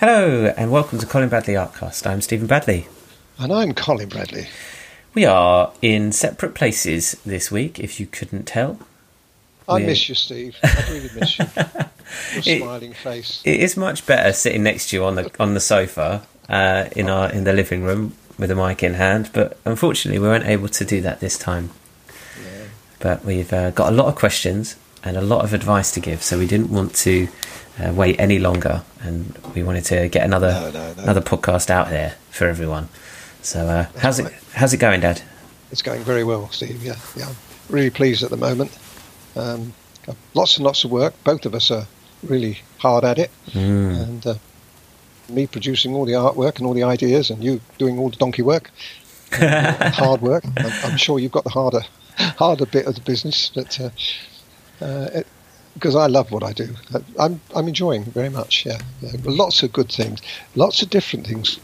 Hello, and welcome to Colin Bradley Artcast. I'm Stephen Bradley. And I'm Colin Bradley. We are in separate places this week, if you couldn't tell. I We're- miss you, Steve. I really miss you. Your It- smiling face. It is much better sitting next to you on the on the sofa uh, in our in the living room with a mic in hand, but unfortunately we weren't able to do that this time. Yeah. But we've uh, got a lot of questions and a lot of advice to give, so we didn't want to uh, wait any longer, and we wanted to get another No, no, no. another podcast out there for everyone. So uh, how's it how's it going, Dad? It's going very well, Steve. Yeah, yeah. I'm really pleased at the moment. Um, lots and lots of work. Both of us are really hard at it, Mm. and uh, me producing all the artwork and all the ideas, and you doing all the donkey work, uh, hard work. I'm, I'm sure you've got the harder, harder bit of the business, but. Uh, uh, because I love what I do, I- I'm I'm enjoying very much. Yeah, yeah, lots of good things, lots of different things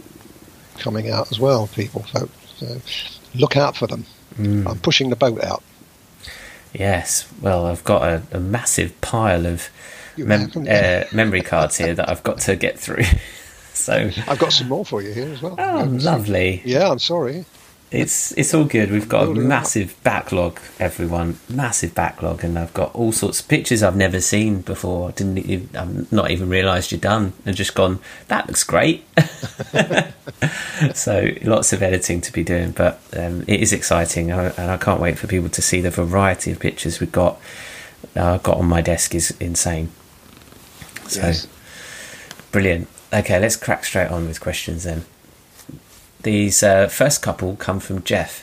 coming out as well. People, folks, so look out for them. Mm. I'm pushing the boat out. Yes. Well, I've got a, a massive pile of mem- uh, memory cards here that I've got to get through. so, I've got some more for you here as well. oh, lovely. Yeah, I'm sorry. It's it's all good. We've got a massive backlog, everyone. Massive backlog, and I've got all sorts of pictures I've never seen before. I Didn't even, I've not even realised you're done, and just gone. That looks great. so lots of editing to be doing, but um, it is exciting, and I can't wait for people to see the variety of pictures we've got. Uh, got on my desk is insane. So Yes. brilliant. Okay, let's crack straight on with questions then. These uh, first couple come from Jeff.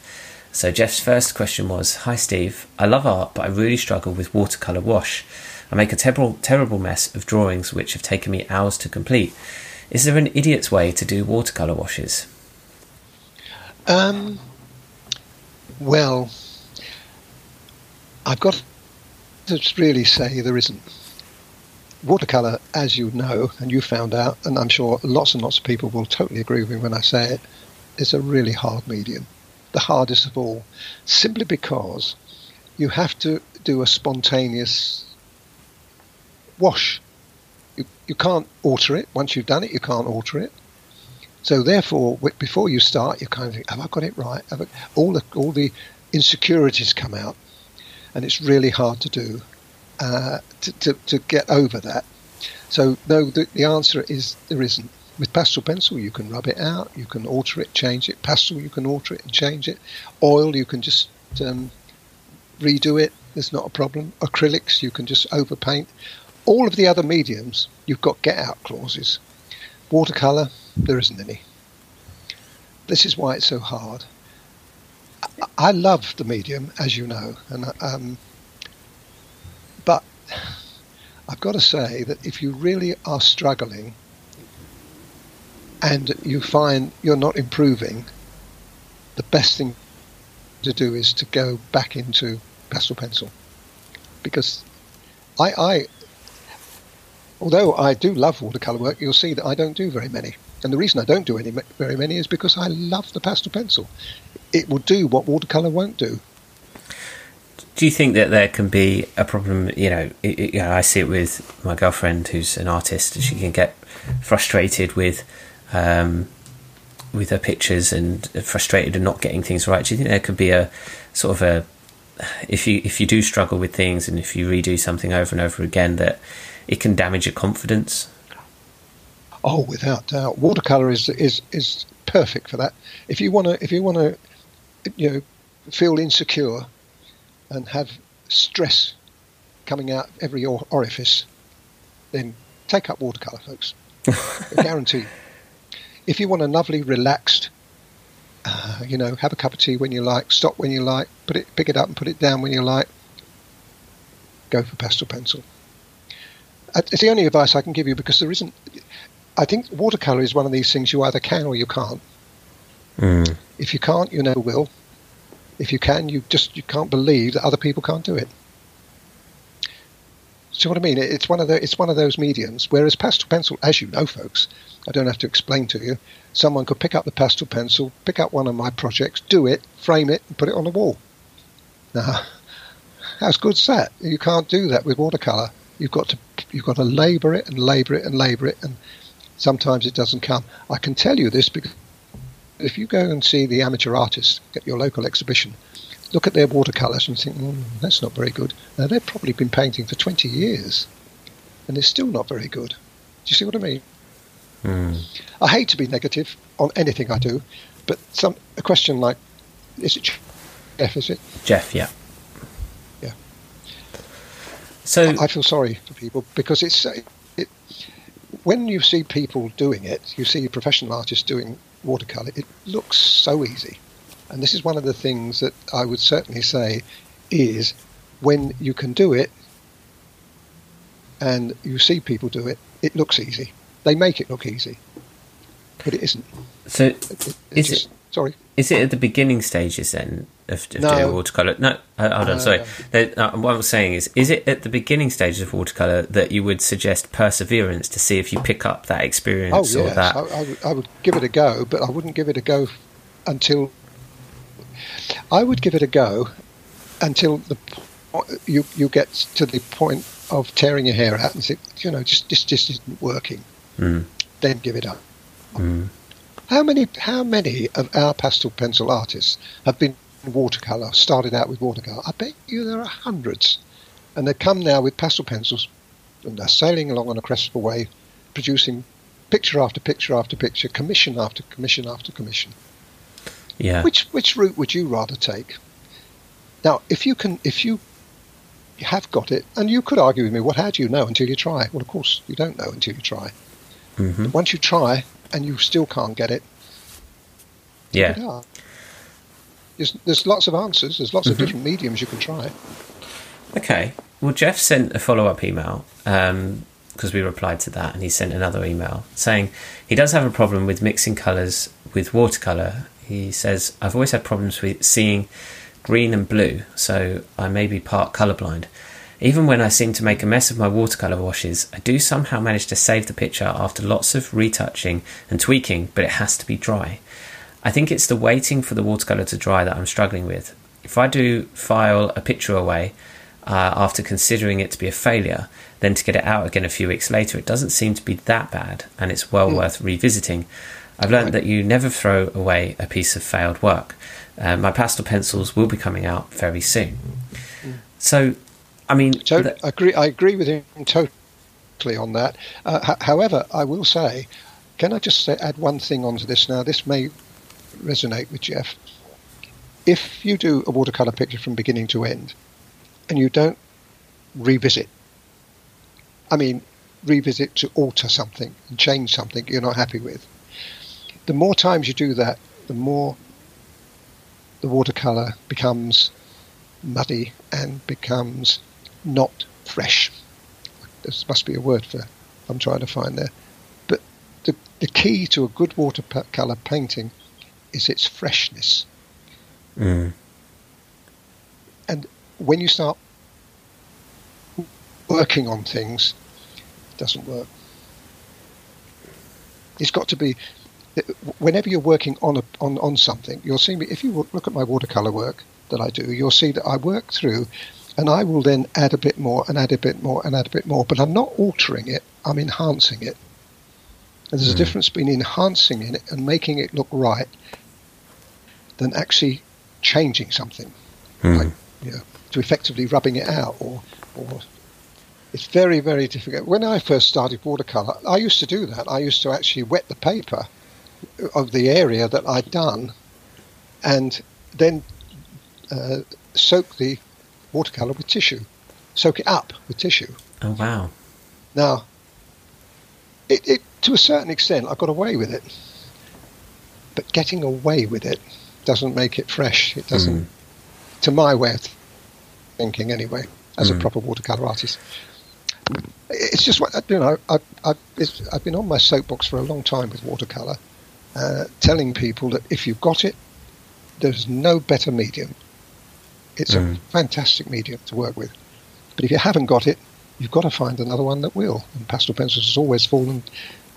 So Jeff's first question was, "Hi Steve, I love art, but I really struggle with watercolor wash. I make a terrible, terrible mess of drawings which have taken me hours to complete. Is there an idiot's way to do watercolor washes?" Um, well, I've got to really say there isn't. Watercolour, as you know, and you found out, and I'm sure lots and lots of people will totally agree with me when I say it, is a really hard medium. The hardest of all. Simply because you have to do a spontaneous wash. You, you can't alter it. Once you've done it, you can't alter it. So therefore, before you start, you kind of think, "Have I got it right?" I, all the all the insecurities come out, and it's really hard to do uh, to, to to get over that. So no, the, the answer is there isn't. With pastel pencil, you can rub it out, you can alter it, change it. Pastel, you can alter it and change it. Oil, you can just um, redo it. There's not a problem. Acrylics, you can just overpaint. All of the other mediums, you've got get out clauses. Watercolor, there isn't any. This is why it's so hard. I, I love the medium, as you know, and um, but I've got to say that if you really are struggling and you find you're not improving, the best thing to do is to go back into pastel pencil because I, I although I do love watercolor work, you'll see that I don't do very many. And the reason I don't do any very many is because I love the pastel pencil. It will do what watercolor won't do. Do you think that there can be a problem? You know, it, it- you know, I see it with my girlfriend, who's an artist. She can get frustrated with um, with her pictures and frustrated and not getting things right. Do you think there could be a sort of a if you if you do struggle with things and if you redo something over and over again that it can damage your confidence? Oh, without doubt, watercolor is is is perfect for that. If you want to, if you want to, you know, feel insecure and have stress coming out every orifice, then take up watercolor, folks. I guarantee. If you want a lovely, relaxed, uh, you know, have a cup of tea when you like, stop when you like, put it, pick it up and put it down when you like. Go for pastel pencil. Uh, It's the only advice I can give you because there isn't. I think watercolor is one of these things you either can or you can't. Mm. If you can't, you never will. If you can, you just you can't believe that other people can't do it. See what I mean? It's one of the it's one of those mediums. Whereas pastel pencil, as you know, folks, I don't have to explain to you. Someone could pick up the pastel pencil, pick up one of my projects, do it, frame it, and put it on the wall. Now, how's good's that? You can't do that with watercolor. You've got to you've got to labour it and labour it and labour it, and Sometimes it doesn't come. I can tell you this because if you go and see the amateur artists at your local exhibition, look at their watercolours and think, mm, that's not very good. Now, they've probably been painting for 20 years and they're still not very good. Do you see what I mean? Mm. I hate to be negative on anything I do, but some a question like, is it Jeff, is it? Jeff, yeah. Yeah. So I feel sorry for people because it's uh, it, when you see people doing it, you see professional artists doing watercolor. It looks so easy, and this is one of the things that I would certainly say is when you can do it, and you see people do it, it looks easy. They make it look easy, but it isn't. so It, Is just, it- Sorry. is it at the beginning stages then of, of No. doing watercolor? No, uh, hold on. Uh, sorry. There- uh, what I'm saying is, is it at the beginning stages of watercolor that you would suggest perseverance to see if you pick up that Oh experience or yes, that? I, I, would, I would give it a go, but I wouldn't give it a go until I would give it a go until the you you get to the point of tearing your hair out and think, you know, just this just isn't working. Mm, Then give it up. mm, How many how many of our pastel pencil artists have been watercolor? Started out with watercolor. I bet you there are hundreds, and they come now with pastel pencils, and they're sailing along on a crestful wave, producing picture after picture after picture, commission after commission after commission. yeah. Which which route would you rather take? Now, if you can, if you have got it, and you could argue with me, well, how do you know until you try? Well, of course, you don't know until you try. Hmm Once you try and you still can't get it, Yeah. Yeah. There's, there's lots of answers. There's lots of Mhm. different mediums you can try. Okay. Well, Jeff sent a follow up email because we replied to that, and he sent another email saying he does have a problem with mixing colours with watercolour. He says, I've always had problems with seeing green and blue, so I may be part colourblind. Even when I seem to make a mess of my watercolour washes, I do somehow manage to save the picture after lots of retouching and tweaking, but it has to be dry. I think it's the waiting for the watercolour to dry that I'm struggling with. If I do file a picture away uh, after considering it to be a failure, then to get it out again a few weeks later, it doesn't seem to be that bad and it's well worth revisiting. I've learned that you never throw away a piece of failed work. Uh, my pastel pencils will be coming out very soon. So, I mean, So th- I agree. I agree with him totally on that. Uh, h- however, I will say, can I just say, add one thing onto this now? This may resonate with Jeff. If you do a watercolor picture from beginning to end, and you don't revisit, I mean, revisit to alter something and change something you're not happy with. The more times you do that, the more the watercolor becomes muddy and becomes not fresh. There must be a word for I'm trying to find there. But the, the key to a good watercolor painting is its freshness. mm, And when you start working on things, it doesn't work. It's got to be whenever you're working on a, on on something. You'll see me if you look at my watercolor work that I do. You'll see that I work through, and I will then add a bit more and add a bit more and add a bit more. But I'm not altering it. I'm enhancing it. And there's a Mm. difference between enhancing it and making it look right than actually changing something mm, like you know, to effectively rubbing it out or or it's very very difficult when i first started watercolor i used to do that i used to actually wet the paper of the area that i'd done and then uh, soak the watercolor with tissue soak it up with tissue oh wow, now it, it to a certain extent i got away with it but getting away with it doesn't make it fresh it doesn't Mm. to my way of thinking anyway, as a Mm. proper watercolor artist. It's just what you know. I, I, it's, I've been on my soapbox for a long time with watercolor, uh, telling people that if you've got it, there's no better medium. It's Mm. a fantastic medium to work with. But if you haven't got it, you've got to find another one that will. And pastel pencils has always fallen.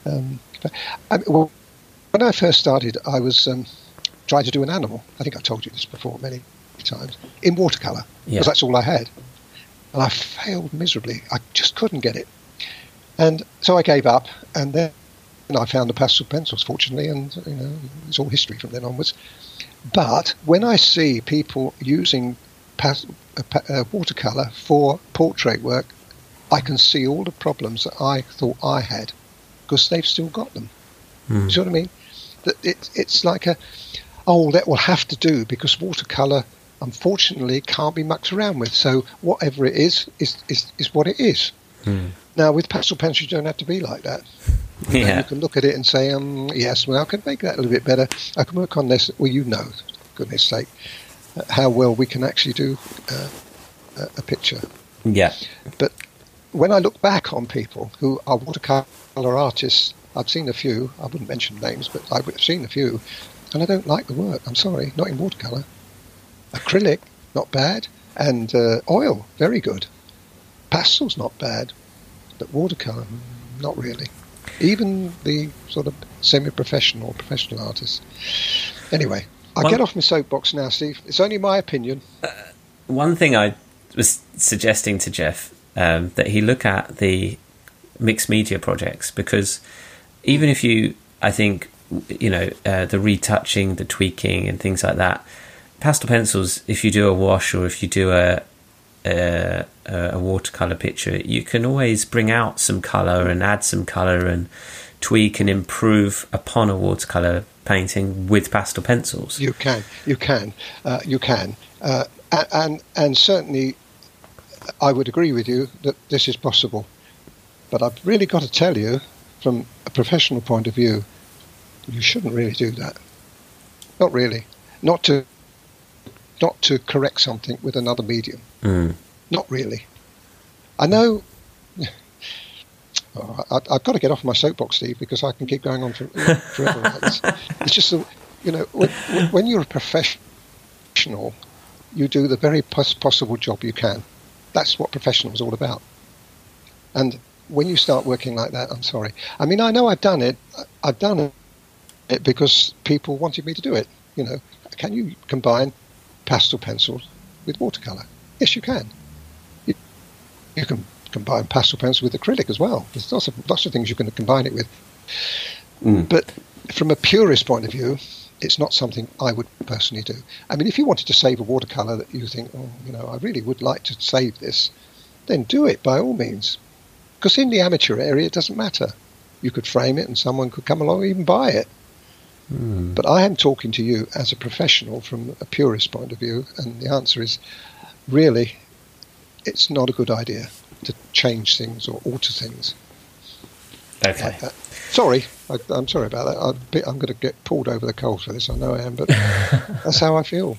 Um, I, well, when I first started, I was um, trying to do an animal. I think I've told you this before many times in watercolor because yeah, that's all I had, and I failed miserably. I just couldn't get it, and so I gave up. And then, I found the pastel pencils, fortunately, and you know it's all history from then onwards. But when I see people using pas- uh, watercolor for portrait work, I can see all the problems that I thought I had because they've still got them. Mm. See what I mean? That it, it's like a oh that will have to do because watercolor unfortunately can't be mucked around with. So whatever it is is is, is what it is. Mm. Now with pastel pencils, you don't have to be like that. Yeah. And you can look at it and say, um, yes, well, I can make that a little bit better. I can work on this. Well, you know, goodness sake, how well we can actually do uh, a picture. Yeah. But when I look back on people who are watercolor artists, I've seen a few. I wouldn't mention names, but I've seen a few, and I don't like the work. I'm sorry, not in watercolor. Acrylic, not bad, and uh, oil, very good. Pastel's not bad, but watercolor, not really. Even the sort of semi-professional, professional artists. Anyway, I well, get off my soapbox now, Steve. It's only my opinion. Uh, one thing I was suggesting to Jeff um, that he look at the mixed media projects because even if you, I think, you know, uh, the retouching, the tweaking, and things like that, pastel pencils. If you do a wash or if you do a a, a watercolor picture, you can always bring out some color and add some color and tweak and improve upon a watercolor painting with pastel pencils. You can, you can, uh, you can, uh, and and certainly, I would agree with you that this is possible. But I've really got to tell you, from a professional point of view, you shouldn't really do that. Not really. Not to not to correct something with another medium. Mm. Not really. I know. Oh, I, have got to get off my soapbox, Steve, because I can keep going on for, forever. this. It's just, you know, when, when, you're a professional, you do the very best possible job you can. That's what professional is all about. And when you start working like that, I'm sorry. I mean, I know I've done it. I've done it because people wanted me to do it. You know, can you combine pastel pencils with watercolor? Yes, you can. You, you can combine pastel pencils with acrylic as well. There's lots of lots of things you can combine it with. Mm. But from a purist point of view, it's not something I would personally do. I mean, if you wanted to save a watercolor that you think, oh, you know, I really would like to save this, then do it by all means. Because in the amateur area, it doesn't matter. You could frame it and someone could come along and even buy it. Mm. But I am talking to you as a professional from a purist point of view, and the answer is really, it's not a good idea to change things or alter things. Okay. Like sorry, I, am sorry about that. I, am going to get pulled over the coals for this. I know I am, but that's how I feel.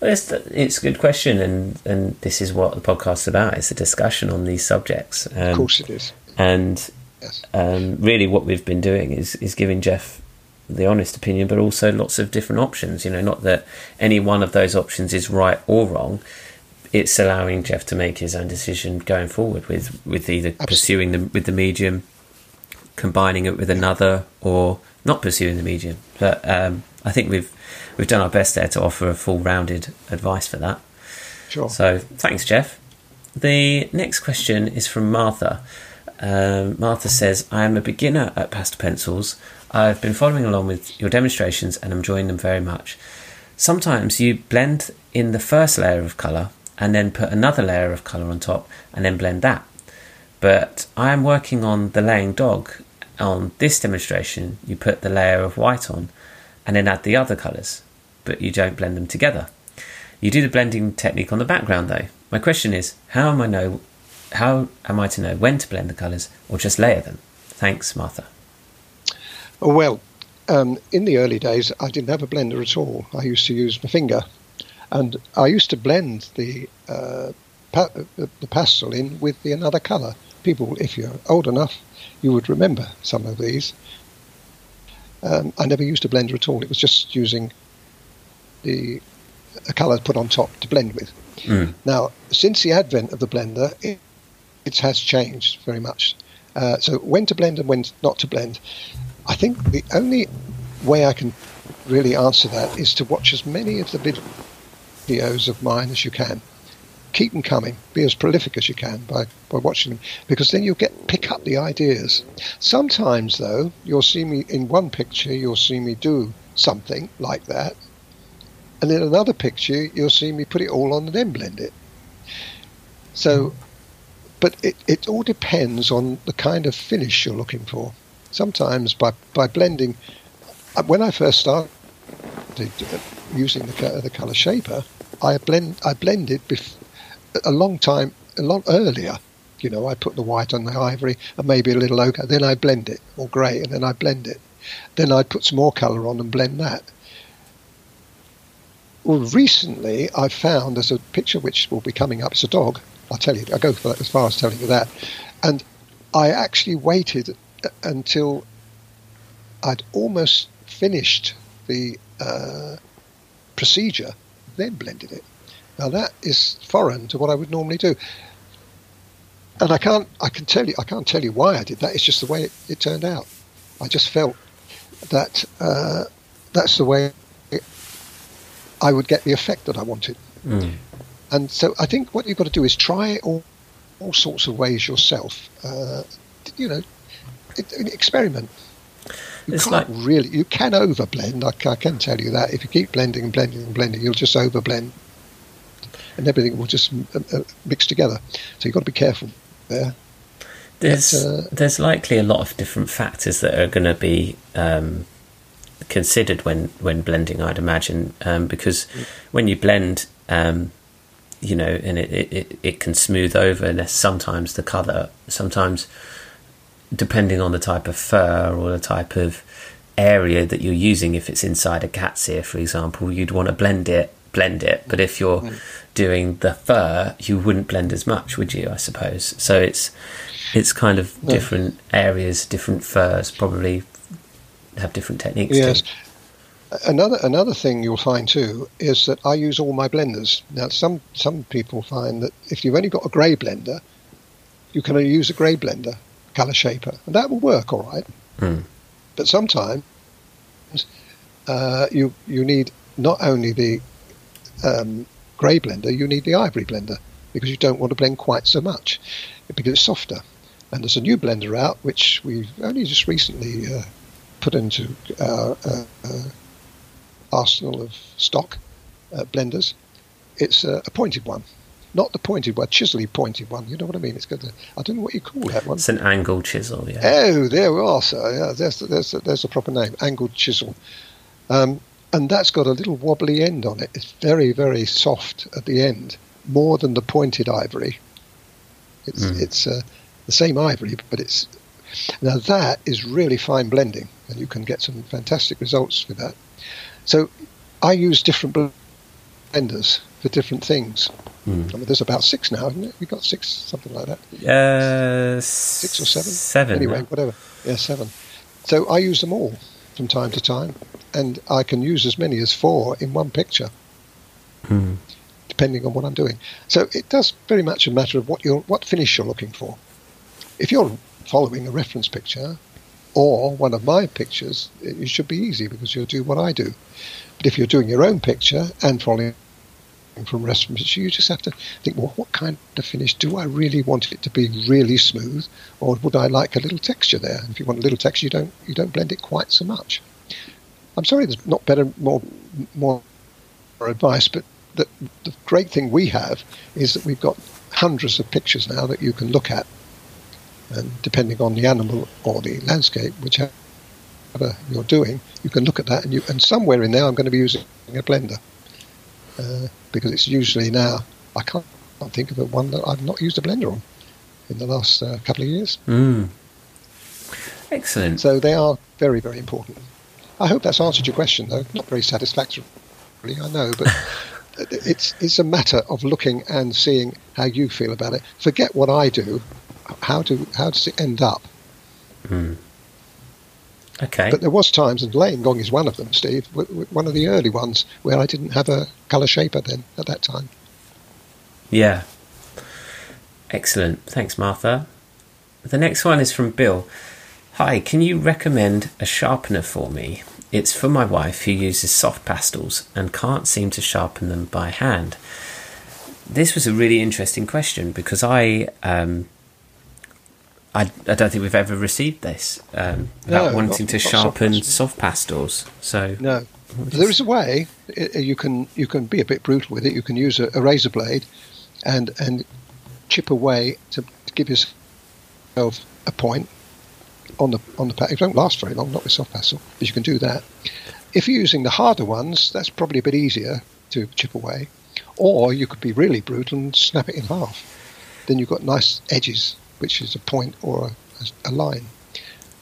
Well, it's, it's a good question, and, and this is what the podcast is about. It's a discussion on these subjects. Um, of course, it is. And yes. um, really, what we've been doing is is giving Jeff the honest opinion, but also lots of different options. You know, not that any one of those options is right or wrong. It's allowing Jeff to make his own decision going forward with, with either Absolutely. pursuing the with the medium, combining it with another, or not pursuing the medium. But um, I think we've we've done our best there to offer a full rounded advice for that. Sure. So thanks, Jeff. The next question is from Martha. Um, Martha says, I am a beginner at pastel pencils. I've been following along with your demonstrations and I'm enjoying them very much. Sometimes you blend in the first layer of colour and then put another layer of colour on top and then blend that. But I am working on the laying dog. On this demonstration, you put the layer of white on and then add the other colours, but you don't blend them together. You do the blending technique on the background though. My question is, how am I know how am I to know when to blend the colours or just layer them? Thanks, Martha. Well, um, in the early days, I didn't have a blender at all. I used to use my finger, and I used to blend the uh, pa- the pastel in with the another colour. People, if you're old enough, you would remember some of these. Um, I never used a blender at all. It was just using the a colour put on top to blend with. Mm. Now, since the advent of the blender, it, it has changed very much. Uh, so when to blend and when not to blend. I think the only way I can really answer that is to watch as many of the videos of mine as you can. keep them coming. Be as prolific as you can by, by watching them, because then you'll get pick up the ideas. Sometimes, though, you'll see me in one picture, you'll see me do something like that, and in another picture, you'll see me put it all on and then blend it. So, but it, it all depends on the kind of finish you're looking for. Sometimes by by blending, uh, when I first started uh, using the the color shaper, I blend I blended bef- a long time a lot earlier. You know, I put the white on the ivory and maybe a little ochre. Then I blend it or grey, and then I blend it. Then I'd put some more colour on and blend that. Well, recently I found there's a picture which will be coming up. It's a dog. I'll tell you. I go for, as far as telling you that. And I actually waited until I'd almost finished the uh, procedure, then blended it. Now that is foreign to what I would normally do, and I can't. I can tell you. I can't tell you why I did that. It's just the way it, it turned out. I just felt that uh, that's the way I would get the effect that I wanted. Mm. And so I think what you've got to do is try all, all sorts of ways yourself. Uh, you know, experiment. You it's can't like... really. You can overblend. I, I can tell you that. If you keep blending and blending and blending, you'll just overblend, and everything will just uh, uh, mix together. So you've got to be careful there. There's uh, there's likely a lot of different factors that are going to be um, considered when when blending. I'd imagine um, because when you blend. Um, you know, and it, it, it can smooth over, and sometimes the colour, sometimes depending on the type of fur or the type of area that you're using, if it's inside a cat's ear, for example, you'd want to blend it, blend it. But if you're mm. doing the fur, you wouldn't blend as much, would you? I suppose. So it's it's kind of no. different areas, different furs probably have different techniques. Yes. Too. Another another thing you'll find too is that I use all my blenders. Now, some some people find that if you've only got a grey blender, you can only use a grey blender color shaper, and that will work all right. Mm. But sometimes uh, you you need not only the um, grey blender, you need the ivory blender because you don't want to blend quite so much because it's softer. And there's a new blender out which we've only just recently uh, put into our uh, uh arsenal of stock uh, blenders. It's a pointed one, not the pointed one, chisely pointed one. You know what I mean? It's got. A, I don't know what you call that one. It's an angled chisel. Yeah. Oh, there we are. So yeah, there's there's there's the proper name, angled chisel. Um, and that's got a little wobbly end on it. It's very very soft at the end, more than the pointed ivory. It's mm. it's uh, the same ivory, but it's now that is really fine blending, and you can get some fantastic results with that. So I use different blenders for different things. Mm. I mean, there's about six now, isn't it? We got six, something like that. Uh, six or seven. Seven. Anyway, whatever. Yeah, seven. So I use them all from time to time, and I can use as many as four in one picture, mm. depending on what I'm doing. So it does very much a matter of what you're, what finish you're looking for. If you're following a reference picture or one of my pictures, it should be easy because you'll do what I do. But if you're doing your own picture and following from reference, you just have to think, well, what kind of finish do I really want it to be? Really smooth, or would I like a little texture there? If you want a little texture, you don't you don't blend it quite so much. I'm sorry, there's not better, more more advice, but the, the great thing we have is that we've got hundreds of pictures now that you can look at, and depending on the animal or the landscape, whichever you're doing, you can look at that, and you and somewhere in there, I'm going to be using a blender. Uh, because it's usually now I can't, can't think of a one that I've not used a blender on in the last uh, couple of years. Mm. Excellent. So they are very very important. I hope that's answered your question though. Not very satisfactorily, I know, but. it's it's a matter of looking and seeing how you feel about it. Forget what I do. How do how does it end up? Mm. Okay. But there was times, and Laying Gong is one of them, Steve, one of the early ones where I didn't have a colour shaper then at that time. Yeah. Excellent. Thanks, Martha. The next one is from Bill. Hi, can you recommend a sharpener for me? It's for my wife who uses soft pastels and can't seem to sharpen them by hand. this was a really interesting question because I, um, I, I don't think we've ever received this um, about No, wanting not- to not sharpen soft pastels. So No, there is a way. You can you can be a bit brutal with it. You can use a, a razor blade, and and chip away to, to give yourself a point on the on the pattern. It won't last very long, not with soft pastel, but you can do that. If you're using the harder ones, that's probably a bit easier to chip away. Or you could be really brutal and snap it in half. Then you've got nice edges, which is a point or a, a line.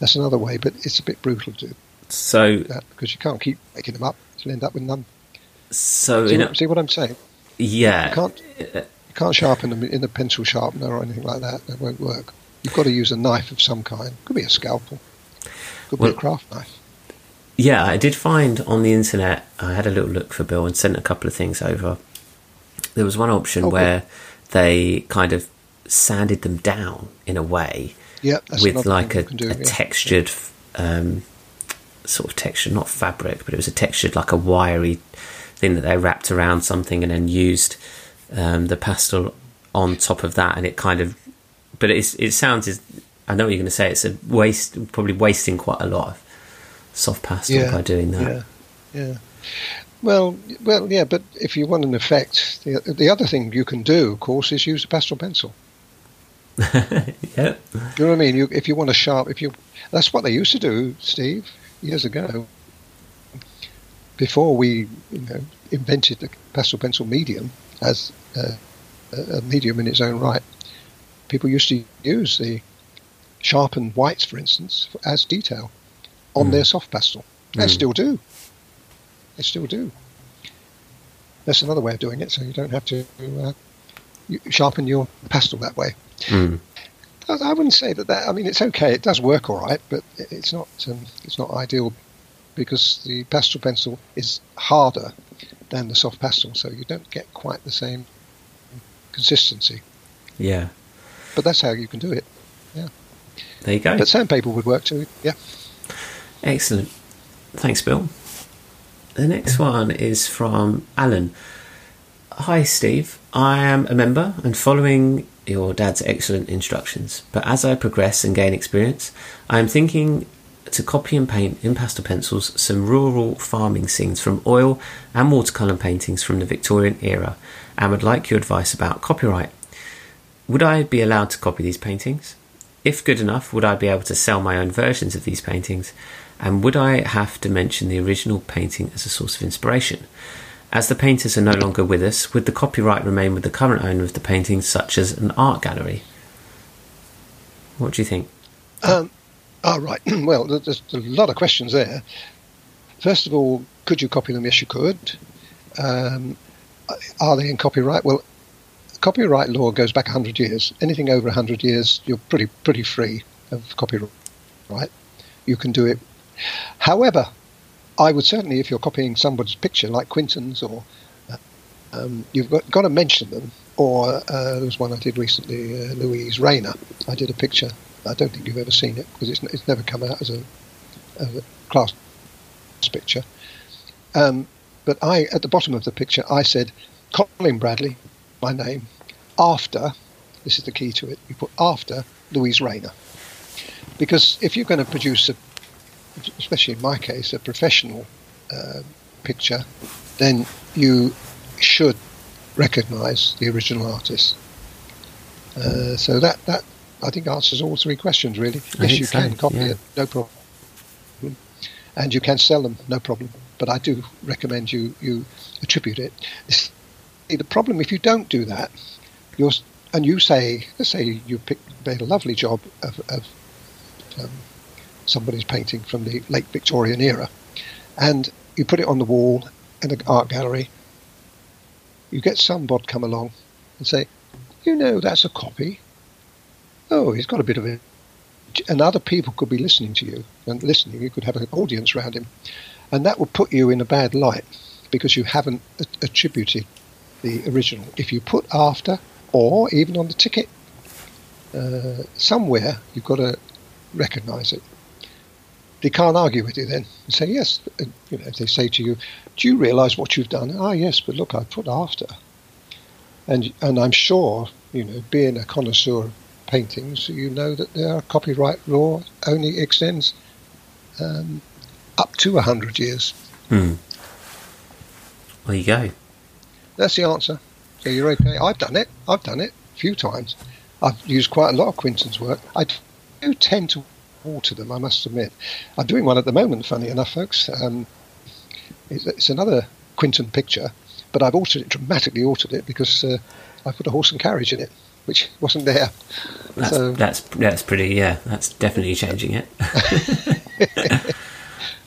That's another way, but it's a bit brutal to do so that because you can't keep making them up. You'll end up with none. so See, a, what, see what I'm saying? yeah, You can't you can't sharpen them in a pencil sharpener or anything like that. That won't work. You've got to use a knife of some kind. Could be a scalpel. Could Well- be a craft knife. Yeah, I did find on the internet. I had a little look for Bill and sent a couple of things over. There was one option Oh, good. where they kind of sanded them down in a way Yeah, with like a, do, a yeah. textured um, sort of texture, not fabric, but it was a textured like a wiry thing that they wrapped around something and then used um, the pastel on top of that, and it kind of. But it's, it sounds. Is, I know what you're going to say. It's a waste, probably wasting quite a lot of soft pastel by doing that. Yeah, yeah. Well, well, yeah, but if you want an effect, the, the other thing you can do, of course, is use a pastel pencil. yeah. You know what I mean? You, if you want a sharp, if you, that's what they used to do, Steve, years ago. Before we, you know, invented the pastel pencil medium as a, a medium in its own right, people used to use the sharpened whites, for instance, as detail on Mm. their soft pastel. They Mm. still do. They still do. That's another way of doing it, so you don't have to uh, sharpen your pastel that way. Mm. I I wouldn't say that. That I mean, it's okay. It does work all right, but it's not. Um, it's not ideal because the pastel pencil is harder than the soft pastel, so you don't get quite the same consistency. Yeah. But that's how you can do it. Yeah. There you go. But sandpaper would work too. Yeah. Excellent. Thanks, Bill. The next one is from Alan. Hi, Steve. I am a member and following your dad's excellent instructions, but as I progress and gain experience, I am thinking to copy and paint in pastel pencils some rural farming scenes from oil and watercolour paintings from the Victorian era and would like your advice about copyright. Would I be allowed to copy these paintings? If good enough, would I be able to sell my own versions of these paintings? And would I have to mention the original painting as a source of inspiration? As the painters are no longer with us, would the copyright remain with the current owner of the painting, such as an art gallery? What do you think? Um, oh, right. well, there's a lot of questions there. First of all, could you copy them? Yes, you could. Um, are they in copyright? Well, copyright law goes back 100 years. Anything over 100 years, you're pretty pretty free of copyright. You can do it. However, I would certainly, if you're copying somebody's picture, like Quinton's, or uh, um, you've got, got to mention them. Or uh, there was one I did recently, uh, Louise Rayner. I did a picture. I don't think you've ever seen it because it's, it's never come out as a, as a class picture. Um, but I, at the bottom of the picture, I said, Colin Bradley, my name, after, this is the key to it, you put after Louise Rayner. Because if you're going to produce, a, especially in my case, a professional uh, picture, then you should recognise the original artist. Uh, so that, that, I think, answers all three questions, really. I yes, you so, can copy yeah. it, no problem. And you can sell them, no problem. But I do recommend you, you attribute it. See, the problem if you don't do that, you're, and you say, let's say you pick, made a lovely job of, of um, somebody's painting from the late Victorian era, and you put it on the wall in an art gallery. You get some bod come along and say, you know, that's a copy. Oh, he's got a bit of it. And other people could be listening to you and listening. You could have an audience around him, and that will put you in a bad light because you haven't attributed the original. If you put after, or even on the ticket, uh, somewhere you've got to recognise it. They can't argue with you then and say yes. You know, if they say to you, "Do you realise what you've done?" Ah, yes, but look, I put after. and and I'm sure you know, being a connoisseur of paintings, you know that their copyright law only extends um, up to hundred years. Hmm. There you go. That's the answer. So you're okay. I've done it. I've done it a few times. I've used quite a lot of Quinton's work. I do tend to alter them, I must admit. I'm doing one at the moment, funny enough, folks. Um, it's, it's, another Quinton picture, but I've altered it, dramatically altered it, because uh, I put a horse and carriage in it, which wasn't there. That's, so, that's, that's pretty, yeah, that's definitely changing it.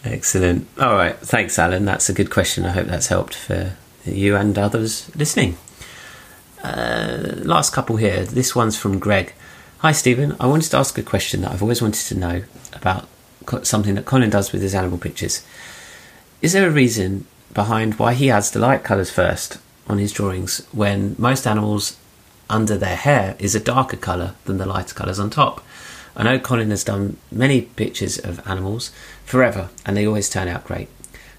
Excellent. All right. Thanks, Alan. That's a good question. I hope that's helped for you and others listening. Uh, last couple here. This one's from Greg. Hi, Stephen. I wanted to ask a question that I've always wanted to know about something that Colin does with his animal pictures. Is there a reason behind why he adds the light colours first on his drawings when most animals under their hair is a darker colour than the lighter colours on top? I know Colin has done many pictures of animals forever, and they always turn out great.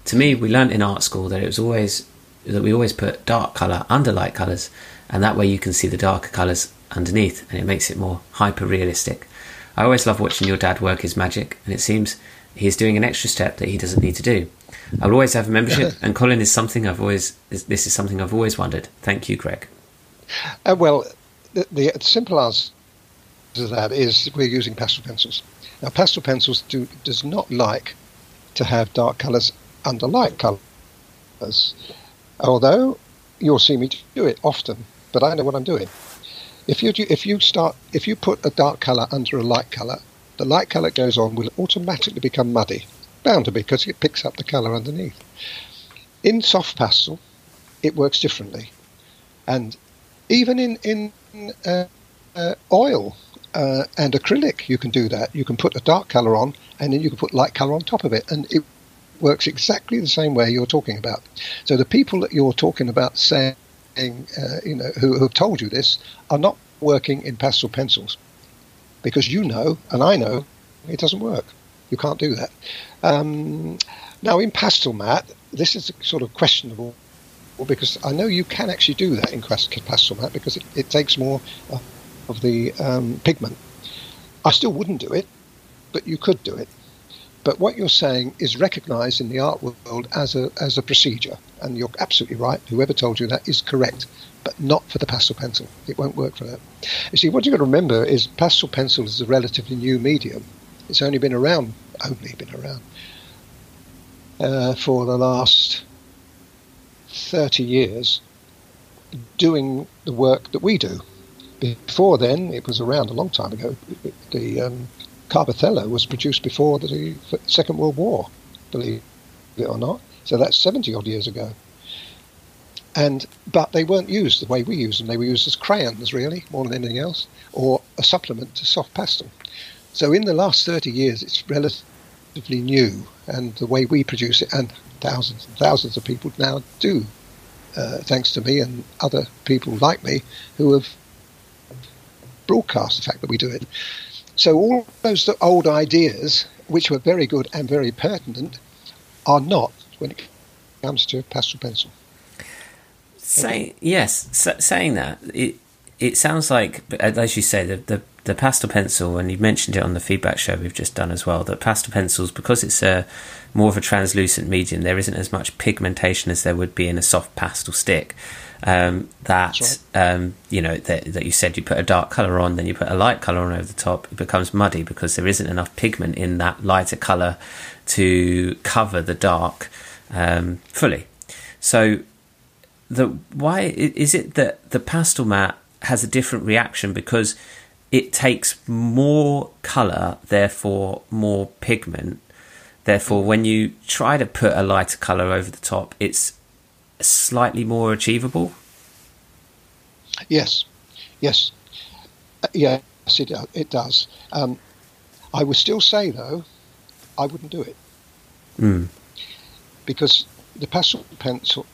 To me, we learnt in art school that it was always that we always put dark colour under light colours, and that way you can see the darker colours underneath, and it makes it more hyper realistic. I always love watching your dad work his magic, and it seems he's doing an extra step that he doesn't need to do. I'll always have a membership, and Colin is something I've always. This is something I've always wondered. Thank you, Greg. Uh, well, the, the simple answer to that is we're using pastel pencils. Now, pastel pencils do does not like to have dark colours under light colours, although you'll see me do it often. But I know what I'm doing. If you if you start if you put a dark colour under a light colour, the light colour goes on will automatically become muddy, bound to be because it picks up the colour underneath. In soft pastel, it works differently, and even in in uh, uh, oil, uh, and acrylic, you can do that. You can put a dark color on, and then you can put light color on top of it, and it works exactly the same way you're talking about. So the people that you're talking about saying, uh, you know, who, have told you this, are not working in pastel pencils, because you know, and I know, it doesn't work. You can't do that. Um, now in Pastelmat, this is sort of questionable because I know you can actually do that in Pastelmat because it, it takes more of the um, pigment. I still wouldn't do it, but you could do it. But what you're saying is recognised in the art world as a as a procedure, and you're absolutely right. Whoever told you that is correct, but not for the pastel pencil. It won't work for that. You see, what you've got to remember is pastel pencil is a relatively new medium. It's only been around, only been around uh, for the last 30 years, doing the work that we do. Before then, it was around a long time ago. The um, Carbothello was produced before the Second World War, believe it or not. So that's 70 odd years ago. And but they weren't used the way we use them. They were used as crayons, really, more than anything else, or a supplement to soft pastel. So in the last 30 years, it's relatively new, and the way we produce it, and thousands and thousands of people now do, uh, thanks to me and other people like me who have broadcast the fact that we do it. So all those old ideas, which were very good and very pertinent, are not when it comes to pastel pencil. Say yes, saying that it it sounds like, as you say, the, the the pastel pencil, and you mentioned it on the feedback show we've just done as well. That pastel pencils, because it's a more of a translucent medium, there isn't as much pigmentation as there would be in a soft pastel stick um, that right. um, you know that, that you said you put a dark color on, then you put a light color on over the top, it becomes muddy because there isn't enough pigment in that lighter color to cover the dark um, fully. So, the why is it that the Pastelmat has a different reaction because it takes more color, therefore more pigment. Therefore, when you try to put a lighter color over the top, it's slightly more achievable? Yes, yes, uh, yes, it, uh, it does. Um, I would still say though, I wouldn't do it mm. because the pastel pencil.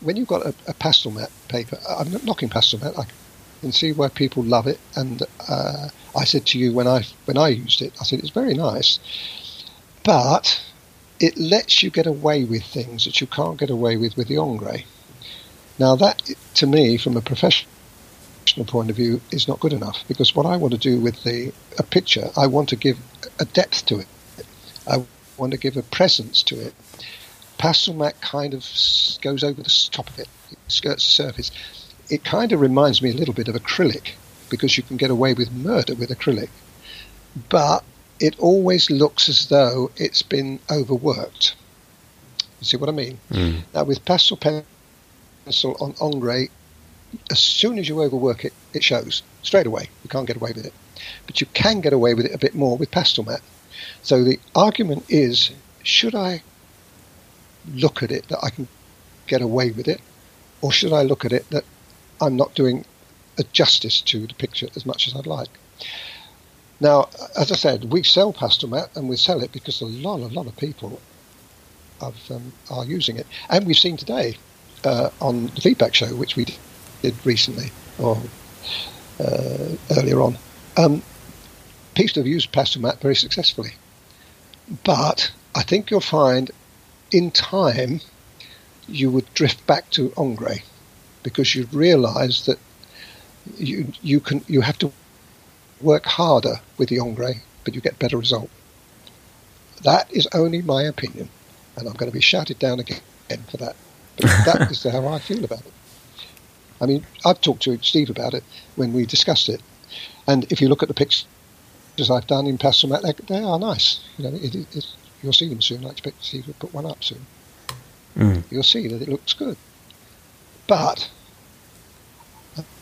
When you've got a, a Pastelmat paper, I'm not knocking Pastelmat. I can see why people love it, and uh, I said to you when I when I used it, I said it's very nice, but it lets you get away with things that you can't get away with with the Ingres. Now, that to me, from a professional point of view, is not good enough because what I want to do with the a picture, I want to give a depth to it. I want to give a presence to it. Pastelmat kind of goes over the top of it, it skirts the surface. It kind of reminds me a little bit of acrylic because you can get away with murder with acrylic. But it always looks as though it's been overworked. You see what I mean? Mm. Now, with pastel pencil on ombre, as soon as you overwork it, it shows straight away. You can't get away with it. But you can get away with it a bit more with Pastelmat. So the argument is should I look at it that I can get away with it, or should I look at it that I'm not doing a justice to the picture as much as I'd like? Now, as I said, we sell Pastelmat and we sell it because a lot, a lot of people have, um, are using it. And we've seen today uh, on the feedback show, which we did recently or uh, earlier on, um, people have used Pastelmat very successfully. But I think you'll find in time you would drift back to Ombre because you'd realise that you you can you have to work harder with the Ombre, but you get better result. That is only my opinion, and I'm going to be shouted down again for that. But that is how I feel about it. I mean, I've talked to Steve about it when we discussed it, and if you look at the pictures I've done in Pastelmat, they, they are nice. You know, it, it, you'll see them soon. I expect Steve to put one up soon. Mm. You'll see that it looks good, but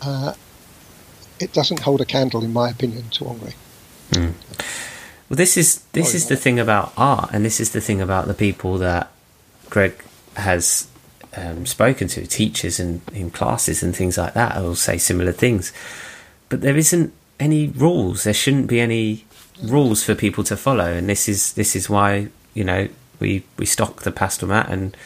uh, it doesn't hold a candle, in my opinion, to Ombre. Mm. Well, this is this Oh, is yeah. the thing about art, and this is the thing about the people that Greg has um, spoken to, teachers and in classes and things like that, will say similar things. But there isn't any rules. There shouldn't be any rules for people to follow, and this is this is why you know we we stock the Pastelmat, and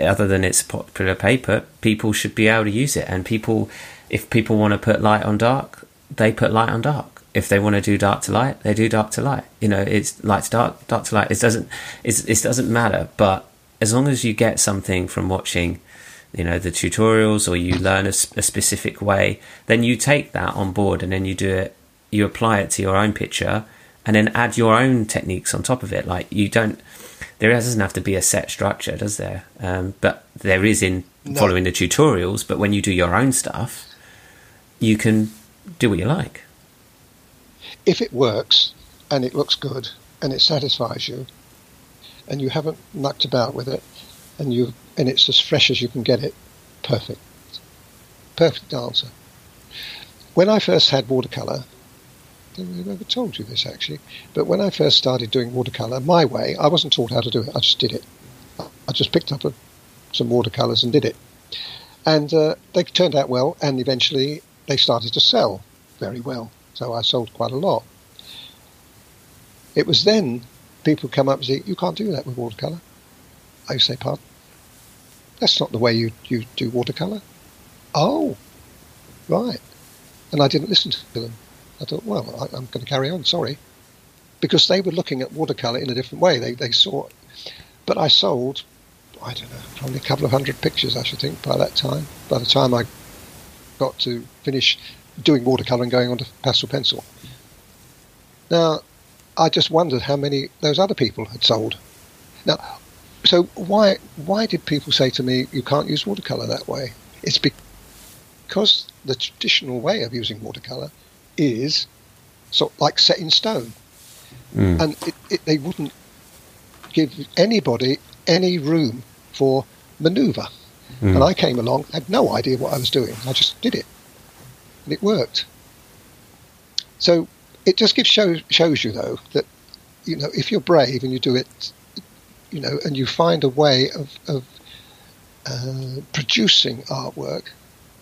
other than it's a popular paper, people should be able to use it, and people if people want to put light on dark, they put light on dark. If they want to do dark to light, they do dark to light. You know, it's light to dark, dark to light. It doesn't, it doesn't matter. But as long as you get something from watching, you know, the tutorials or you learn a specific way, then you take that on board and then you do it, you apply it to your own picture and then add your own techniques on top of it. Like you don't, there doesn't have to be a set structure, does there? Um, but there is in No. following the tutorials. But when you do your own stuff, you can do what you like. If it works and it looks good and it satisfies you, and you haven't mucked about with it, and you and it's as fresh as you can get it, perfect, perfect answer. When I first had watercolor, don't know if I ever told you this actually, but when I first started doing watercolor my way, I wasn't taught how to do it. I just did it. I just picked up a, some watercolors and did it, and uh, they turned out well. And eventually, they started to sell very well. So I sold quite a lot. It was then people come up and say, "You can't do that with watercolor." I say, "Pardon? That's not the way you you do watercolor." Oh, right. And I didn't listen to them. I thought, well, I, I'm going to carry on. Sorry, because they were looking at watercolor in a different way. They they saw, but I sold. I don't know, probably a couple of hundred pictures, I should think, by that time. By the time I got to finish doing watercolor and going on to pastel pencil. Now, I just wondered how many those other people had sold. Now, so why why did people say to me you can't use watercolor that way? It's because the traditional way of using watercolor is sort of like set in stone, Mm. and it, it, they wouldn't give anybody any room for manoeuvre. Mm. And I came along, had no idea what I was doing. I just did it, and it worked. So it just gives shows shows you though that you know if you're brave and you do it, you know, and you find a way of of uh, producing artwork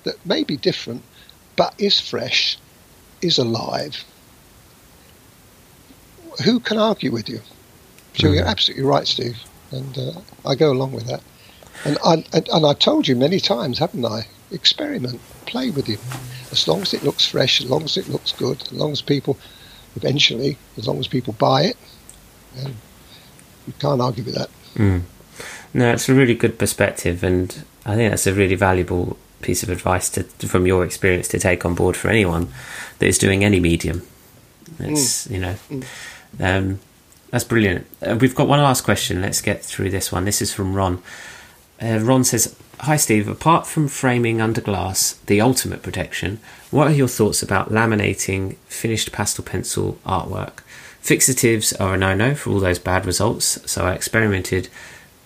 that may be different, but is fresh, is alive. Who can argue with you? So you're Mhm. absolutely right, Steve, and uh, I go along with that. And I and, and I've told you many times, haven't I? Experiment, play with it. As long as it looks fresh, as long as it looks good, as long as people eventually, as long as people buy it, then you can't argue with that. Mm. No, it's a really good perspective, and I think that's a really valuable piece of advice to, from your experience to take on board for anyone that is doing any medium. It's mm. you know, mm. um, that's brilliant. Uh, we've got one last question. Let's get through this one. This is from Ron. Uh, Ron says, "Hi Steve. Apart from framing under glass, the ultimate protection, what are your thoughts about laminating finished pastel pencil artwork? Fixatives are a no-no for all those bad results. So I experimented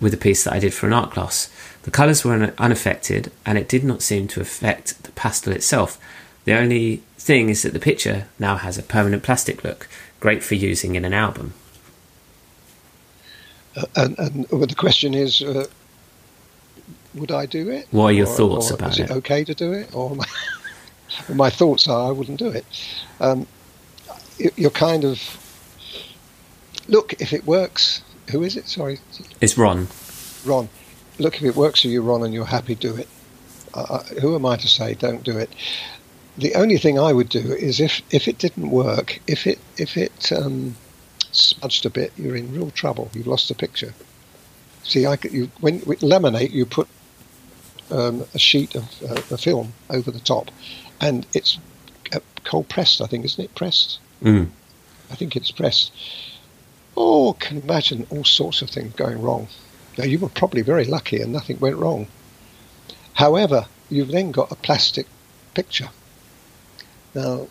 with a piece that I did for an art class." The colours were unaffected and it did not seem to affect the pastel itself. The only thing is that the picture now has a permanent plastic look, great for using in an album. Uh, and, and well, the question is, uh, would I do it? What are your or, thoughts or about is it? Is it okay to do it? Or my, my thoughts are I wouldn't do it. Um, you're kind of look if it works. Who is it? Sorry, it's Ron. Ron look, if it works for you, Ron, and you're happy, do it. Uh, who am I to say don't do it? The only thing I would do is if, if it didn't work, if it if it um, smudged a bit, you're in real trouble. You've lost the picture. See, I you, when with laminate, you put um, a sheet of uh, a film over the top, and it's uh, cold pressed. I think, isn't it pressed? Mm. I think it's pressed. Oh, can imagine all sorts of things going wrong. Now, you were probably very lucky and nothing went wrong. However, you've then got a plastic picture. Now,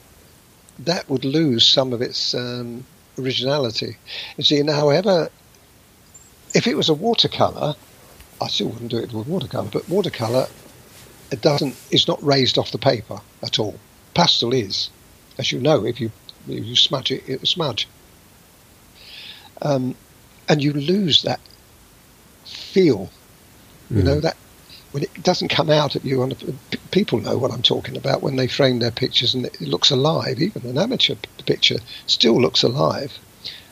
that would lose some of its um, originality. You see, however, if it was a watercolour, I still wouldn't do it with watercolour, but watercolour it doesn't is not raised off the paper at all. Pastel is, as you know, if you if you smudge it, it will smudge. Um, and you lose that feel. You know mm. that when it doesn't come out at you, on people know what I'm talking about when they frame their pictures, and it looks alive. Even an amateur picture still looks alive.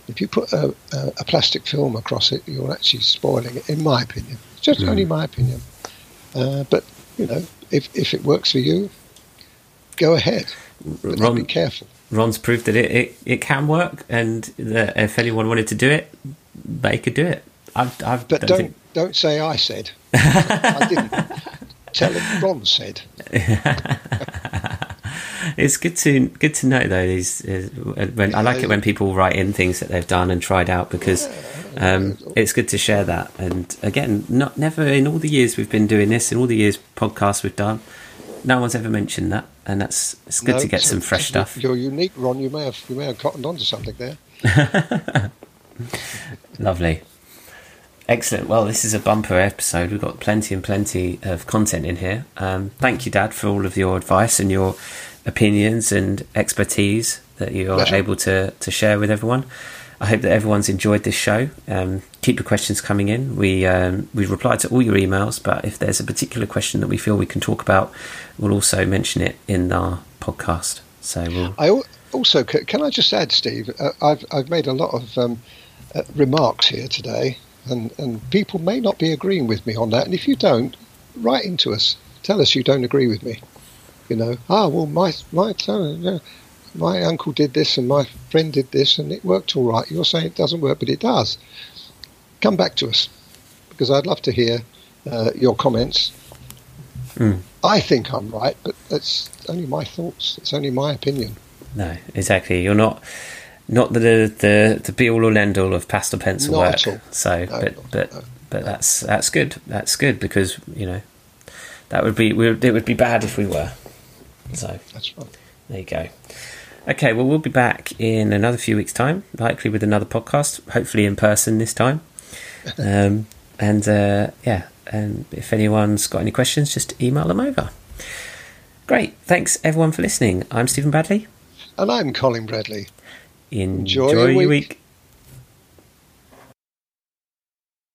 If you put a, a, a plastic film across it, you're actually spoiling it, in my opinion. Just mm. only my opinion. Uh, but you know, if if it works for you, go ahead. But Ron, be careful. Ron's proved that it, it, it can work, and that if anyone wanted to do it, they could do it. I've, I've but don't, think... don't say I said. I didn't. Tell him Ron said. it's good to good to know though. These uh, when I like it when people write in things that they've done and tried out because um, it's good to share that. And again, not never in all the years we've been doing this, in all the years podcasts we've done, no one's ever mentioned that, and that's it's good no, to get some fresh stuff. You're unique, Ron. You may have you may have cottoned onto something there. Lovely. Excellent. Well, this is a bumper episode. We've got plenty and plenty of content in here. Um, thank you, Dad, for all of your advice and your opinions and expertise that you are Pleasure. able to, to share with everyone. I hope that everyone's enjoyed this show. Um, keep your questions coming in. We um, we reply to all your emails, but if there's a particular question that we feel we can talk about, we'll also mention it in our podcast. So we'll... I also can I just add, Steve? Uh, I've I've made a lot of um, uh, remarks here today and, and people may not be agreeing with me on that. And if you don't, write into us. Tell us you don't agree with me. You know, ah, well, my my uh, my uncle did this and my friend did this and it worked all right. You're saying it doesn't work, but it does. Come back to us because I'd love to hear uh, your comments. Mm. I think I'm right, but that's only my thoughts. It's only my opinion. No, exactly. You're not not the the the be all or end all of pastel pencil not work. So, no, but but no, but no. that's that's good. That's good because you know that would be it would be bad if we were. So that's right. There you go. Okay, well we'll be back in another few weeks' time, likely with another podcast, hopefully in person this time. um, and uh, yeah, and if anyone's got any questions, just email them over. Great, thanks everyone for listening. I'm Stephen Bradley, and I'm Colin Bradley. Enjoy, Enjoy your week. week.